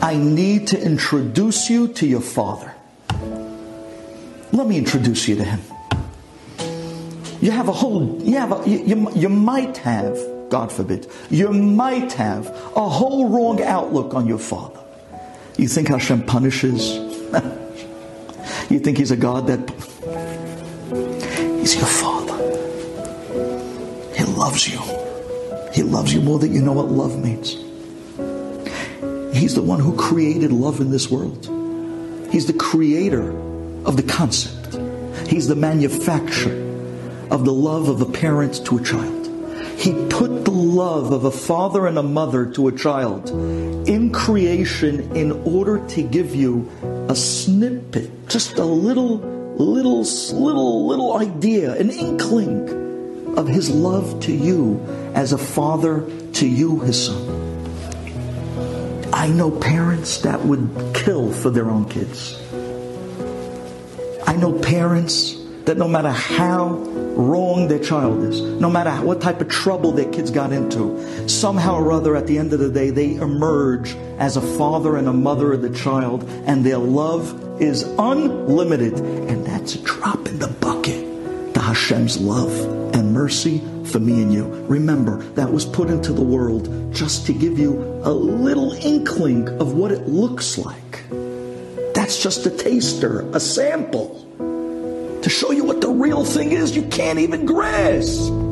I need to introduce you to your father. Let me introduce you to him. You have a whole, you have a, you, you, you might have, God forbid, you might have a whole wrong outlook on your father. You think Hashem punishes? you think he's a God that, he's your father. He loves you. He loves you more than you know what love means. He's the one who created love in this world. He's the creator of the concept. He's the manufacturer of the love of a parent to a child. He put the love of a father and a mother to a child in creation in order to give you a snippet, just a little, little, little, little idea, an inkling of his love to you as a father to you, his son. I know parents that would kill for their own kids. I know parents that no matter how wrong their child is, no matter what type of trouble their kids got into, somehow or other at the end of the day, they emerge as a father and a mother of the child, and their love is unlimited. And that's a drop in the bucket Hashem's love and mercy for me and you. Remember, that was put into the world just to give you a little inkling of what it looks like. That's just a taster, a sample. To show you what the real thing is, you can't even grasp.